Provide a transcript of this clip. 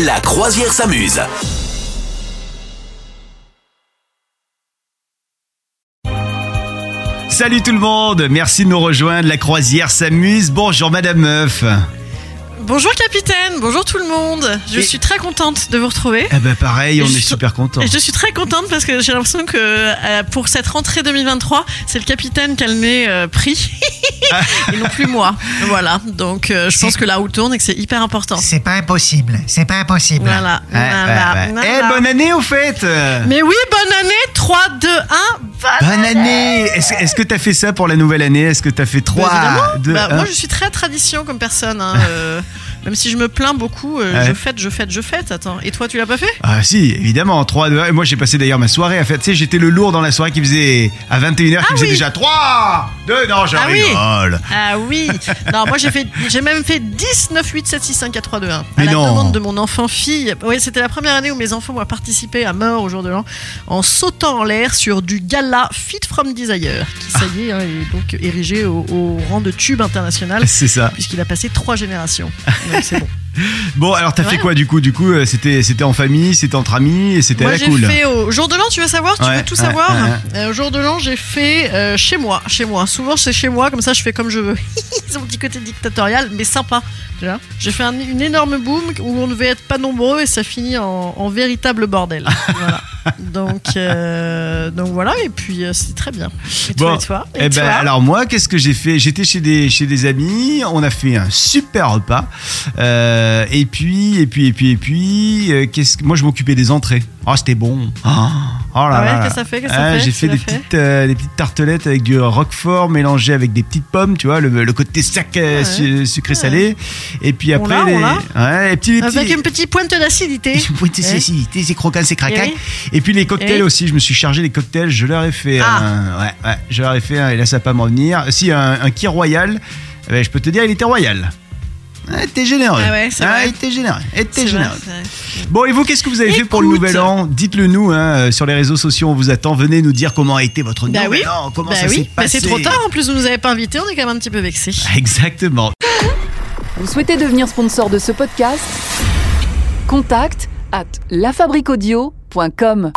La croisière s'amuse. Salut tout le monde, merci de nous rejoindre, la croisière s'amuse. Bonjour Madame Meuf. Bonjour capitaine, bonjour tout le monde. Je Et- suis très contente de vous retrouver. Eh ben pareil, on est super contents. Et je suis très contente parce que j'ai l'impression que euh, pour cette rentrée 2023, c'est le capitaine qui a le nez euh, pris et non plus moi. Voilà, donc euh, je pense que la roue tourne et que c'est hyper important. C'est pas impossible, c'est pas impossible. Voilà. Voilà, voilà. Eh, bonne année au fait Mais oui, bonne année 3, 2, 1, bonne, année Est-ce est-ce que t'as fait ça pour la nouvelle année? Est-ce que t'as fait 3, Bah. 2, Bah, moi, je suis très tradition comme personne. hein, euh, même si je me plains beaucoup, euh, Ouais. je fête, je fête, je fête. Attends, et toi, tu l'as pas fait? Ah si, évidemment, 3, 2, 1. Et moi j'ai passé d'ailleurs ma soirée à faire, tu sais, j'étais le lourd dans la soirée qui faisait à 21h, qui Ah faisait oui. déjà 3, 2, non, j'en Ah oui. rigole. Ah oui Non, moi j'ai fait, j'ai même fait 10, 9, 8, 7, 6, 5, 4, 3, 2, 1. À Mais la non. demande de mon enfant-fille. Oui, c'était la première année où mes enfants ont participé à mort au jour de l'an en sautant en l'air sur du gala Fit from Desire, qui ça y est, hein, est donc érigé au, au rang de tube international. C'est ça. Puisqu'il a passé trois générations. Donc c'est bon. Bon, alors t'as fait quoi du coup? Du coup, euh, c'était c'était en famille, c'était entre amis et c'était à Moi la j'ai cool. fait au jour de l'an, tu veux savoir? Tu Ouais, veux tout ouais, savoir? Euh, Au jour de l'an, j'ai fait euh, chez moi, chez moi. Souvent c'est chez moi, comme ça je fais comme je veux. C'est mon petit côté dictatorial, mais sympa. J'ai fait un- une énorme boom où on ne devait être pas nombreux et ça finit en, en véritable bordel. voilà. Donc, euh, donc voilà, et puis euh, c'était très bien. Et toi, Bon, et toi, Eh ben, toi alors moi, qu'est-ce que j'ai fait? J'étais chez des chez des amis, on a fait un super repas, Euh, et puis et puis et puis et puis, qu'est-ce que moi je m'occupais des entrées. Oh, c'était bon. Oh, oh là Ah ouais, qu'est-ce que ça fait, qu'est-ce que ça Ah, fait J'ai fait des petites euh, des petites tartelettes avec du roquefort mélangé avec des petites pommes, tu vois, le, le côté sac euh, Ouais. su- sucré salé. Et puis après, on les, ouais, les petits, les Avec une petite pointe d'acidité. Oui, c'est- c'est- c'est c'est croquant, c'est craquant. Eh oui. Et puis les cocktails Eh oui. aussi, je me suis chargé des cocktails, je leur ai fait Ah. un, ouais, ouais, je leur ai fait un, et là ça va pas me revenir. Si un, un qui royal, eh ben, je peux te dire, il était royal. Ah, t'es généreux. Ah ouais, c'est vrai. il était généreux. Vrai, généreux. vrai. Bon, et vous, qu'est-ce que vous avez fait pour le nouvel an? Dites-le nous hein, euh, sur les réseaux sociaux, on vous attend. Venez nous dire comment a été votre Bah nouvel oui. an, comment Bah ça oui, s'est bah passé. c'est trop tard. En plus, vous nous avez pas invités, on est quand même un petit peu vexés. Exactement. Vous souhaitez devenir sponsor de ce podcast? Contact à lafabriquaudio.com.